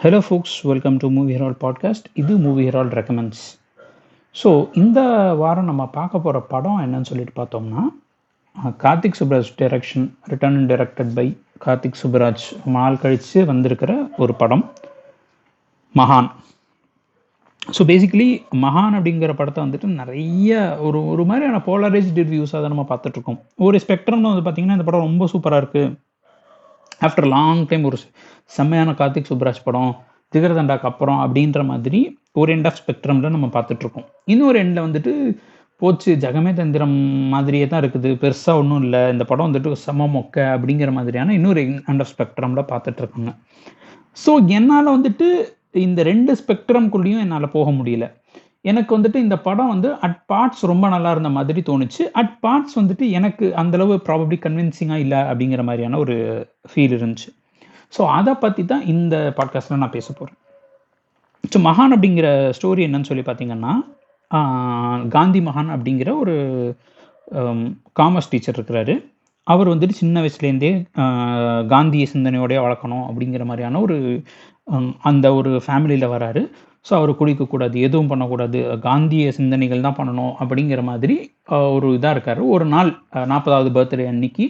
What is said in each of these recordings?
Hello folks welcome to movie herald podcast இது movie herald recommends so இந்த வாரம் நம்ம பார்க்க போகிற படம் என்னன்னு சொல்லிட்டு பார்த்தோம்னா Karthik Subbaraj direction written directed by Karthik Subbaraj. நாள் கழித்து வந்திருக்கிற ஒரு படம். மகான். ஸோ பேசிக்கலி மகான் அப்படிங்கிற படத்தை வந்துட்டு நிறைய ஒரு ஒரு மாதிரியான போலரைஸ்டு ரிவ்யூஸாக தான் நம்ம பார்த்துட்ருக்கோம் ஒரு ஸ்பெக்ட்ரம்ல வந்து பார்த்திங்கன்னா இந்த படம் ரொம்ப சூப்பராக இருக்குது ஆஃப்டர் லாங் டைம் ஒரு செம்மையான கார்த்திக் சுப்ராஜ் படம் திகரதண்டாக்கு அப்புறம் அப்படின்ற மாதிரி ஒரு எண்ட் ஆஃப் ஸ்பெக்ட்ரமில் நம்ம பார்த்துட்ருக்கோம். இன்னொரு எண்டில் வந்துட்டு போச்சு ஜெகமே தந்திரம் மாதிரியே தான் இருக்குது. பெருசாக ஒன்றும் இல்லை. இந்த படம் வந்துட்டு செம மொக்க அப்படிங்கிற மாதிரியான இன்னொரு எண்ட் ஆஃப் ஸ்பெக்ட்ரமில் பார்த்துட்ருக்காங்க. ஸோ என்னால் வந்துட்டு இந்த ரெண்டு ஸ்பெக்ட்ரம்குள்ளேயும் என்னால் போக முடியல. எனக்கு வந்துட்டு இந்த படம் வந்து அட் பார்ட்ஸ் ரொம்ப நல்லா இருந்த மாதிரி தோணுச்சு. அட் பார்ட்ஸ் வந்துட்டு எனக்கு அந்தளவு ப்ராபப்ளி கன்வின்சிங்காக இல்லை அப்படிங்கிற மாதிரியான ஒரு ஃபீல் இருந்துச்சு. ஸோ அதை பற்றி தான் இந்த பாட்காஸ்ட்டில் நான் பேச போகிறேன் ஸோ மகான் அப்படிங்கிற ஸ்டோரி என்னன்னு சொல்லி பார்த்தீங்கன்னா காந்தி மகான் அப்படிங்கிற ஒரு காமர்ஸ் டீச்சர் இருக்கிறாரு. அவர் வந்துட்டு சின்ன வயசுலேருந்தே காந்திய சிந்தனையோடய வளர்க்கணும் அப்படிங்கிற மாதிரியான ஒரு அந்த ஒரு ஃபேமிலியில் வராரு. ஸோ அவர் குடிக்கக்கூடாது எதுவும் பண்ணக்கூடாது காந்திய சிந்தனைகள் தான் பண்ணணும் அப்படிங்கிற மாதிரி ஒரு இதாக இருக்கார். ஒரு நாள் நாற்பதாவது பர்த்டே அன்னைக்கு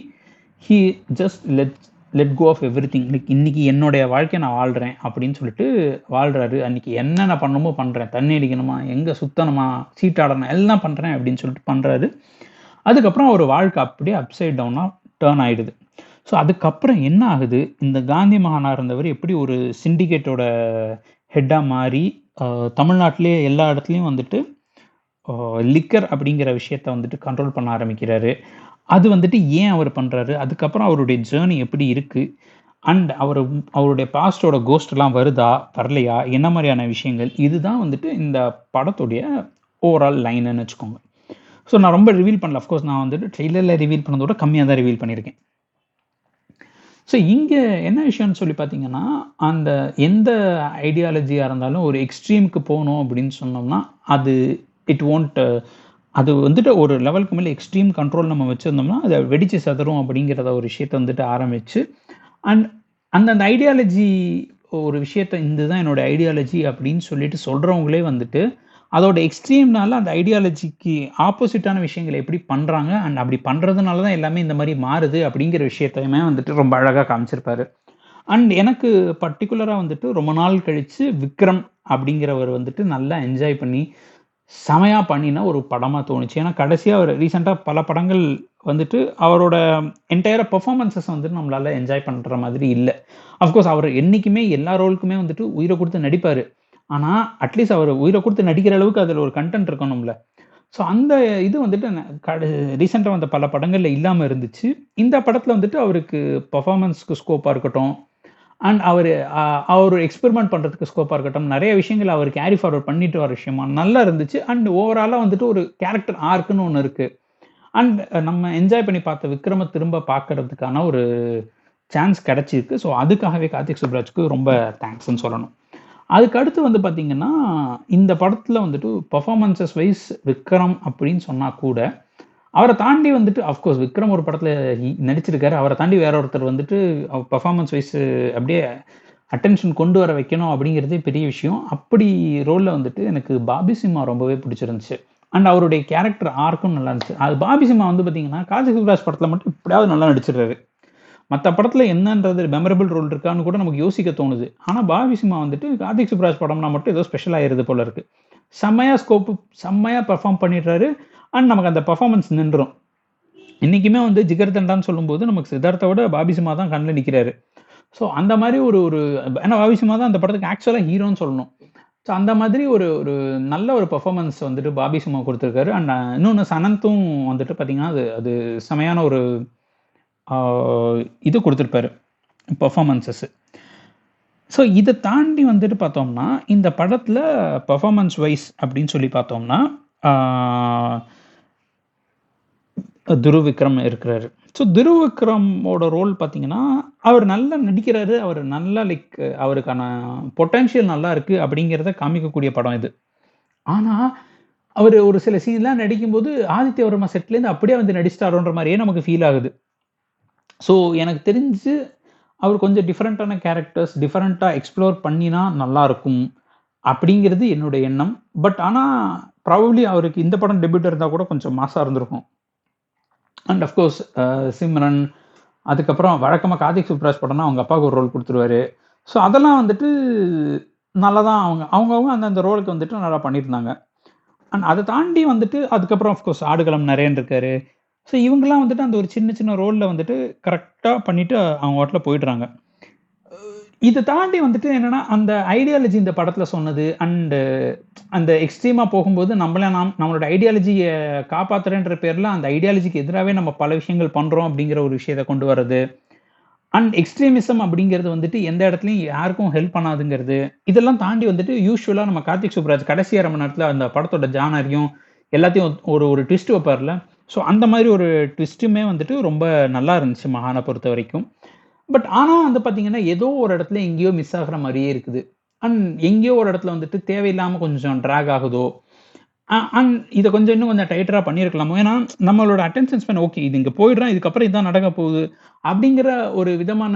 he just let let go of everything like இன்னைக்கு என்னுடைய வாழ்க்கையை நான் வாழ்கிறேன் அப்படின்னு சொல்லிட்டு வாழ்கிறாரு அன்னைக்கு என்னென்ன பண்ணணுமோ பண்ணுறேன் தண்ணி அடிக்கணுமா எங்கே சுத்தணுமா சீட்டாடணும் எல்லாம் பண்ணுறேன் அப்படின்னு சொல்லிட்டு பண்ணுறாரு அதுக்கப்புறம் அவர் வாழ்க்கை அப்படியே அப்சைட் டவுனாக டேர்ன் ஆகிடுது ஸோ அதுக்கப்புறம் என்ன ஆகுது? இந்த காந்தி மகானாக இருந்தவர் எப்படி ஒரு சிண்டிகேட்டோட ஹெட்டாக மாறி தமிழ்நாட்டிலே எல்லா இடத்துலையும் வந்துட்டு லிக்கர் அப்படிங்கிற விஷயத்த வந்துட்டு கண்ட்ரோல் பண்ண ஆரம்பிக்கிறாரு. அது வந்துட்டு ஏன் அவர் பண்ணுறாரு அதுக்கப்புறம் அவருடைய ஜேர்னி எப்படி இருக்குது அண்ட் அவர் அவருடைய பாஸ்டோட கோஸ்ட்லாம் வருதா? வரலையா? என்ன மாதிரியான விஷயங்கள்? இதுதான் வந்துட்டு இந்த படத்துடைய ஓவரால் லைனுன்னு வச்சுக்கோங்க. ஸோ நான் ரொம்ப ரிவீல் பண்ணல. அஃப்கோர்ஸ் நான் வந்துட்டு ட்ரெய்லரில் ரிவீல் பண்ணதோட கம்மியாக தான் ரிவீல் பண்ணியிருக்கேன். ஸோ இங்கே என்ன விஷயம்னு சொல்லி பார்த்தீங்கன்னா அந்த எந்த ஐடியாலஜியாக இருந்தாலும் ஒரு எக்ஸ்ட்ரீமுக்கு போகணும் அப்படின்னு சொன்னோம்னா அது இட் ஓன்ட் அது வந்துட்டு ஒரு லெவலுக்கு மேலே எக்ஸ்ட்ரீம் கண்ட்ரோல் நம்ம வச்சுருந்தோம்னா அதை வெடிச்சு சதறும் அப்படிங்கிறத ஒரு விஷயத்த வந்துட்டு ஆரம்பிச்சு. அண்ட் அந்தந்த ஐடியாலஜி ஒரு விஷயத்த இதுதான் என்னோட ஐடியாலஜி அப்படின்னு சொல்லிட்டு சொல்கிறவங்களே வந்துட்டு அதோட எக்ஸ்ட்ரீம்னால அந்த ஐடியாலஜிக்கு ஆப்போசிட்டான விஷயங்களை எப்படி பண்ணுறாங்க அண்ட் அப்படி பண்ணுறதுனால தான் எல்லாமே இந்த மாதிரி மாறுது அப்படிங்கிற விஷயத்தையுமே வந்துட்டு ரொம்ப அழகாக காமிச்சிருப்பாரு. அண்ட் எனக்கு பர்டிகுலராக வந்துட்டு ரொம்ப நாள் கழித்து விக்ரம் அப்படிங்கிறவர் வந்துட்டு நல்லா என்ஜாய் பண்ணி செமையாக பண்ணின ஒரு படமாக தோணுச்சு. ஏன்னா கடைசியாக அவர் ரீசெண்டாக பல படங்கள் வந்துட்டு அவரோட என்டையர பெர்ஃபார்மன்ஸஸ் வந்துட்டு நம்மளால் என்ஜாய் பண்ணுற மாதிரி இல்லை. அஃப்கோர்ஸ் அவர் என்றைக்குமே எல்லா ரோலுக்குமே வந்துட்டு உயிரை கொடுத்து நடிப்பார். ஆனால் அட்லீஸ்ட் அவர் உயிரை கொடுத்து நடிக்கிற அளவுக்கு அதில் ஒரு கண்டென்ட் இருக்கணும்ல. ஸோ அந்த இது வந்துட்டு ரீசெண்டாக வந்த பல படங்களில் இல்லாமல் இருந்துச்சு. இந்த படத்தில் வந்துட்டு அவருக்கு பர்ஃபார்மன்ஸ்க்கு ஸ்கோப்பாக இருக்கட்டும் அண்ட் அவர் அவர் எக்ஸ்பெரிமெண்ட் பண்ணுறதுக்கு ஸ்கோப்பாக இருக்கட்டும் நிறைய விஷயங்கள் அவர் கேரி ஃபார்வர்ட் பண்ணிட்டு வர விஷயமா நல்லா இருந்துச்சு. அண்ட் ஓவராலாக வந்துட்டு ஒரு கேரக்டர் ஆர்க்குன்னு ஒன்று இருக்குது அண்ட் நம்ம என்ஜாய் பண்ணி பார்த்த விக்ரம திரும்ப பார்க்கறதுக்கான ஒரு சான்ஸ் கிடைச்சிருக்கு. ஸோ அதுக்காகவே கார்த்திக் சுப்ராஜ்க்கு ரொம்ப தேங்க்ஸ்ன்னு சொல்லணும். அதுக்கு அடுத்து வந்து பார்த்தீங்கன்னா இந்த படத்தில் வந்துட்டு பர்ஃபாமன்சஸ் வைஸ் விக்ரம் அப்படின்னு சொன்னால் கூட அவரை தாண்டி வந்துட்டு அஃப்கோர்ஸ் விக்ரம் ஒரு படத்தில் நடிச்சிருக்காரு. அவரை தாண்டி வேற ஒருத்தர் வந்துட்டு பர்ஃபாமன்ஸ் வைஸ் அப்படியே அட்டென்ஷன் கொண்டு வர வைக்கணும் அப்படிங்கிறதே பெரிய விஷயம். அப்படி ரோலில் வந்துட்டு எனக்கு பாபி சிம்மா ரொம்பவே பிடிச்சிருந்துச்சு. அண்ட் அவருடைய கேரக்டர் ஆர்க்கும் நல்லா இருந்துச்சு. அது பாபி சிம்மா வந்து பார்த்தீங்கன்னா காஜி சிவராஜ் படத்தில் மட்டும் இப்படியாவது நல்லா நடிச்சிடுறாரு. மற்ற படத்தில் என்னன்றது மெமரபிள் ரோல் இருக்கான்னு கூட நமக்கு யோசிக்க தோணுது. ஆனால் பாபி சிம்மா வந்துட்டு கார்த்திக் சுப்ராஜ் படம்னா மட்டும் ஏதோ ஸ்பெஷல் ஆயிருது போல இருக்கு. செம்மையாக ஸ்கோப்பு செம்மையாக பெர்ஃபார்ம் பண்ணிடுறாரு அண்ட் நமக்கு அந்த பர்ஃபார்மன்ஸ் நின்றும் இன்றைக்குமே வந்து ஜிகர் தண்டான்னு சொல்லும்போது நமக்கு சித்தார்த்தோட பாபி சிம்மா தான் கண்ணில் நிற்கிறாரு ஸோ அந்த மாதிரி ஒரு ஒரு ஏன்னா பாபி சிம்மா தான் அந்த படத்துக்கு ஆக்சுவலாக ஹீரோன்னு சொல்லணும். ஸோ அந்த மாதிரி ஒரு ஒரு நல்ல ஒரு பர்ஃபார்மன்ஸ் வந்துட்டு பாபி சிம்மா கொடுத்துருக்காரு. அண்ட் இன்னொன்று சனந்தும் வந்துட்டு பார்த்தீங்கன்னா அது அது செமையான ஒரு இது கொடுத்துருப்பாரு பர்ஃபார்மன்ஸஸ் ஸோ இதை தாண்டி வந்துட்டு பார்த்தோம்னா இந்த படத்தில் பர்ஃபாமன்ஸ் வைஸ் அப்படின்னு சொல்லி பார்த்தோம்னா துருவிக்ரம் இருக்கிறாரு. ஸோ துருவிக்ரமோட ரோல் பார்த்தீங்கன்னா அவர் நல்லா நடிக்கிறாரு அவர் நல்லா லைக் அவருக்கான பொட்டன்ஷியல் நல்லா இருக்கு அப்படிங்கிறத காமிக்கக்கூடிய படம் இது. ஆனால் அவர் ஒரு சில சீன்லாம் நடிக்கும்போது ஆதித்ய வர்மா செட்லேருந்து அப்படியே வந்து நடிச்சிட்டாரோன்ற மாதிரியே நமக்கு ஃபீல் ஆகுது. ஸோ எனக்கு தெரிஞ்சு அவர் கொஞ்சம் டிஃப்ரெண்ட்டான கேரக்டர்ஸ் டிஃப்ரெண்ட்டாக எக்ஸ்ப்ளோர் பண்ணினா நல்லாயிருக்கும் அப்படிங்கிறது என்னுடைய எண்ணம். பட் ஆனால் ப்ராபப்ளி அவருக்கு இந்த படம் டெபியூட் இருந்தால் கூட கொஞ்சம் மாசாக இருந்திருக்கும். அண்ட் அஃப்கோர்ஸ் சிம்ரன் அதுக்கப்புறம் வழக்கமாக கார்த்திக் சுப்ராஜ் படம்னா அவங்க அப்பாவுக்கு ஒரு ரோல் கொடுத்துருவாரு. ஸோ அதெல்லாம் வந்துட்டு நல்லா தான் அவங்க அவங்கவுங்க அந்தந்த ரோலுக்கு வந்துட்டு நல்லா பண்ணியிருந்தாங்க. அண்ட் அதை தாண்டி வந்துட்டு அதுக்கப்புறம் அஃப்கோர்ஸ் ஆடுகளம் நிறையன் இருக்காரு. ஸோ இவங்கெல்லாம் வந்துட்டு அந்த ஒரு சின்ன சின்ன ரோலில் வந்துட்டு கரெக்டாக பண்ணிட்டு அவங்க வாட்டில் போயிடுறாங்க. இதை தாண்டி வந்துட்டு என்னன்னா அந்த ஐடியாலஜி இந்த படத்தில் சொன்னது அண்டு அந்த எக்ஸ்ட்ரீமாக போகும்போது நம்மள நாம் நம்மளோட ஐடியாலஜியை காப்பாத்துறேன்ற பேரில் அந்த ஐடியாலஜிக்கு எதிராகவே நம்ம பல விஷயங்கள் பண்ணுறோம் அப்படிங்கிற ஒரு விஷயத்தை கொண்டு வர்றது. அண்ட் எக்ஸ்ட்ரீமிசம் அப்படிங்கிறது வந்துட்டு எந்த இடத்துலையும் யாருக்கும் ஹெல்ப் பண்ணாதுங்கிறது. இதெல்லாம் தாண்டி வந்துட்டு யூஸ்வலாக நம்ம கார்த்திக் சுப்ராஜ் கடைசி அரை மணி நேரத்தில் அந்த படத்தோட ஜானரையும் எல்லாத்தையும் ஒரு ஒரு ட்விஸ்ட் வைப்பார்ல. ஸோ அந்த மாதிரி ஒரு ட்விஸ்ட்டுமே வந்துட்டு ரொம்ப நல்லா இருந்துச்சு மகானை பொறுத்த வரைக்கும். பட் ஆனால் வந்து பார்த்திங்கன்னா ஏதோ ஒரு இடத்துல எங்கேயோ மிஸ் ஆகிற மாதிரியே இருக்குது. அண்ட் எங்கேயோ ஒரு இடத்துல வந்துட்டு தேவையில்லாமல் கொஞ்சம் ட்ராக் ஆகுதோ அண்ட் இதை கொஞ்சம் இன்னும் கொஞ்சம் டைட்டராக பண்ணியிருக்கலாமோ ஏன்னா நம்மளோட அட்டென்ஷன் ஸ்பென் ஓகே இது இங்கே போயிடுறோம் இதுக்கப்புறம் இதுதான் நடக்க போகுது அப்படிங்கிற ஒரு விதமான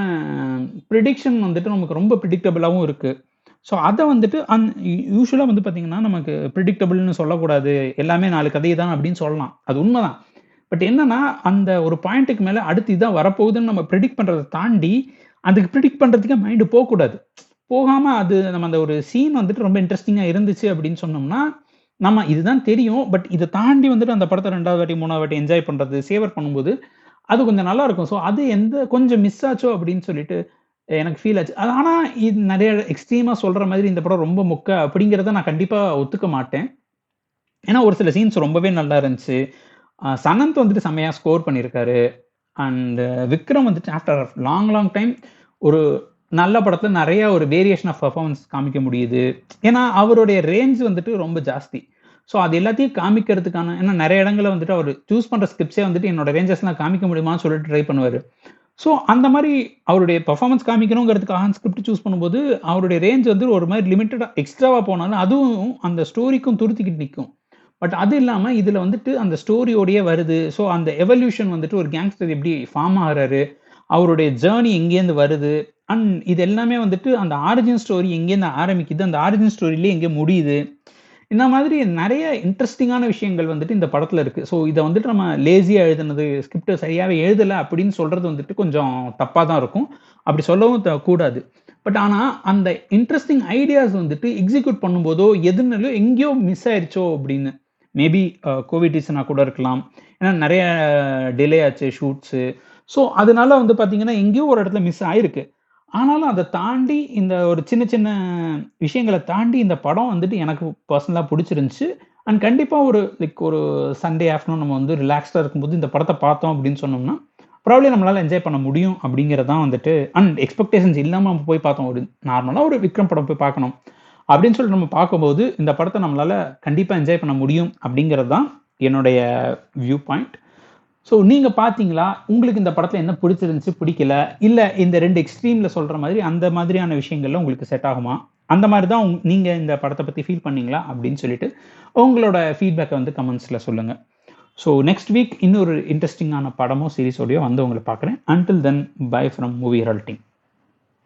ப்ரிடிக்ஷன் வந்துட்டு நமக்கு ரொம்ப ப்ரிடிக்டபிளாகவும் இருக்குது ஸோ அதை வந்துட்டு அந் யூஸ்வலாக வந்து பார்த்தீங்கன்னா நமக்கு ப்ரிடிக்டபிள்னு சொல்லக்கூடாது. எல்லாமே நாலு கதை தான் அப்படின்னு சொல்லலாம். அது உண்மைதான். பட் என்னன்னா அந்த ஒரு பாயிண்ட்டுக்கு மேலே அடுத்து இதான் வரப்போகுதுன்னு நம்ம ப்ரிடிக்ட் பண்ணுறதை தாண்டி அதுக்கு ப்ரிடிக்ட் பண்ணுறதுக்கே மைண்டு போகக்கூடாது. போகாமல் அது நம்ம அந்த ஒரு சீன் வந்துட்டு ரொம்ப இன்ட்ரெஸ்டிங்காக இருந்துச்சு அப்படின்னு சொன்னோம்னா நம்ம இதுதான் தெரியும். பட் இதை தாண்டி வந்துட்டு அந்த படத்தை ரெண்டாவது வாட்டி மூணாவது வாட்டி என்ஜாய் பண்ணுறது சேவர் பண்ணும்போது அது கொஞ்சம் நல்லா இருக்கும். ஸோ அது எந்த கொஞ்சம் மிஸ் ஆச்சோ அப்படின்னு சொல்லிட்டு எனக்கு ஃபீல் ஆச்சு. அது ஆனால் இது நிறைய எக்ஸ்ட்ரீமாக சொல்கிற மாதிரி இந்த படம் ரொம்ப முக்க அப்படிங்கிறத நான் கண்டிப்பாக ஒத்துக்க மாட்டேன். ஏன்னா ஒரு சில சீன்ஸ் ரொம்பவே நல்லா இருந்துச்சு. சனந்த் வந்துட்டு செம்மையாக ஸ்கோர் பண்ணியிருக்காரு அண்ட் விக்ரம் வந்துட்டு ஆஃப்டர் லாங் லாங் டைம் ஒரு நல்ல படத்தில் நிறைய ஒரு வேரியேஷன் ஆஃப் பர்ஃபார்மன்ஸ் காமிக்க முடியுது. ஏன்னா அவருடைய ரேஞ்ச் வந்துட்டு ரொம்ப ஜாஸ்தி. ஸோ அது எல்லாத்தையும் காமிக்கிறதுக்கான ஏன்னா நிறைய இடங்களில் வந்துட்டு அவர் சூஸ் பண்ணுற ஸ்கிரிப்ட்ஸே வந்துட்டு என்னோட ரேஞ்சஸ்லாம் காமிக்க முடியுமான்னு சொல்லிட்டு ட்ரை பண்ணுவார். ஸோ அந்த மாதிரி அவருடைய பர்ஃபார்மன்ஸ் காமிக்கணுங்கிறதுக்காக ஸ்கிரிப்ட் சூஸ் பண்ணும்போது அவருடைய ரேஞ்ச் வந்து ஒரு மாதிரி லிமிட்டடாக எக்ஸ்ட்ராவாக போனாலும் அதுவும் அந்த ஸ்டோரிக்கும் துருத்திக்கிட்டு நிற்கும் பட் அது இல்லாமல் இதில் வந்துட்டு அந்த ஸ்டோரியோடையே வருது. ஸோ அந்த எவல்யூஷன் வந்துட்டு ஒரு கேங்ஸ்டர் எப்படி ஃபார்ம் ஆகிறாரு அவருடைய ஜேர்னி எங்கேருந்து வருது அண்ட் இது எல்லாமே வந்துட்டு அந்த ஆரிஜின் ஸ்டோரி எங்கேருந்து ஆரம்பிக்குது அந்த ஆரிஜின் ஸ்டோரியிலே எங்கே முடியுது இந்த மாதிரி நிறைய இன்ட்ரெஸ்டிங்கான விஷயங்கள் வந்துட்டு இந்த படத்தில் இருக்குது ஸோ இதை வந்துட்டு நம்ம லேசியாக எழுதுனது ஸ்கிரிப்டை சரியாகவே எழுதலை அப்படின்னு சொல்கிறது வந்துட்டு கொஞ்சம் தப்பாக தான் இருக்கும். அப்படி சொல்லவும் கூடாது. பட் ஆனால் அந்த இன்ட்ரெஸ்டிங் ஐடியாஸ் வந்துட்டு எக்ஸிக்யூட் பண்ணும்போதோ எதுனாலோ எங்கேயோ மிஸ் ஆயிடுச்சோ அப்படின்னு. மேபி கோவிட் ரீசனாக கூட இருக்கலாம். ஏன்னா நிறைய டிலே ஆச்சு ஷூட்ஸு ஸோ அதனால வந்து பார்த்தீங்கன்னா எங்கேயோ ஒரு இடத்துல மிஸ் ஆயிருக்கு. ஆனாலும் அதை தாண்டி இந்த ஒரு சின்ன சின்ன விஷயங்களை தாண்டி இந்த படம் வந்துட்டு எனக்கு பர்சனலாக பிடிச்சிருந்துச்சு. அண்ட் கண்டிப்பாக ஒரு லைக் ஒரு சண்டே ஆஃப்டர்நூன் நம்ம வந்து ரிலாக்ஸ்டாக இருக்கும்போது இந்த படத்தை பார்த்தோம் அப்படின்னு சொன்னோம்னா ப்ராப்ளி நம்மளால் என்ஜாய் பண்ண முடியும் அப்படிங்கிறதான் வந்துட்டு அண்ட் எக்ஸ்பெக்டேஷன்ஸ் இல்லாமல் நம்ம போய் பார்த்தோம். ஒரு நார்மலாக ஒரு விக்ரம் படம் போய் பார்க்கணும் அப்படின்னு சொல்லிட்டு நம்ம பார்க்கும்போது இந்த படத்தை நம்மளால் கண்டிப்பாக என்ஜாய் பண்ண முடியும் அப்படிங்கிறது தான் என்னுடைய வியூ பாயிண்ட் ஸோ நீங்கள் பார்த்தீங்களா உங்களுக்கு இந்த படத்தில் என்ன பிடிச்சிருந்துச்சு பிடிக்கல? இல்லை இந்த ரெண்டு எக்ஸ்ட்ரீமில் சொல்கிற மாதிரி அந்த மாதிரியான விஷயங்கள்ல உங்களுக்கு செட் ஆகுமா? அந்த மாதிரி தான் நீங்கள் இந்த படத்தை பற்றி ஃபீல் பண்ணீங்களா அப்படின்னு சொல்லிட்டு உங்களோட ஃபீட்பேக்கை வந்து கமெண்ட்ஸில் சொல்லுங்கள் ஸோ நெக்ஸ்ட் வீக் இன்னொரு இன்ட்ரெஸ்டிங்கான படமோ சீரிஸோடையோ வந்து உங்களை பார்க்குறேன். Until then bye from movie herald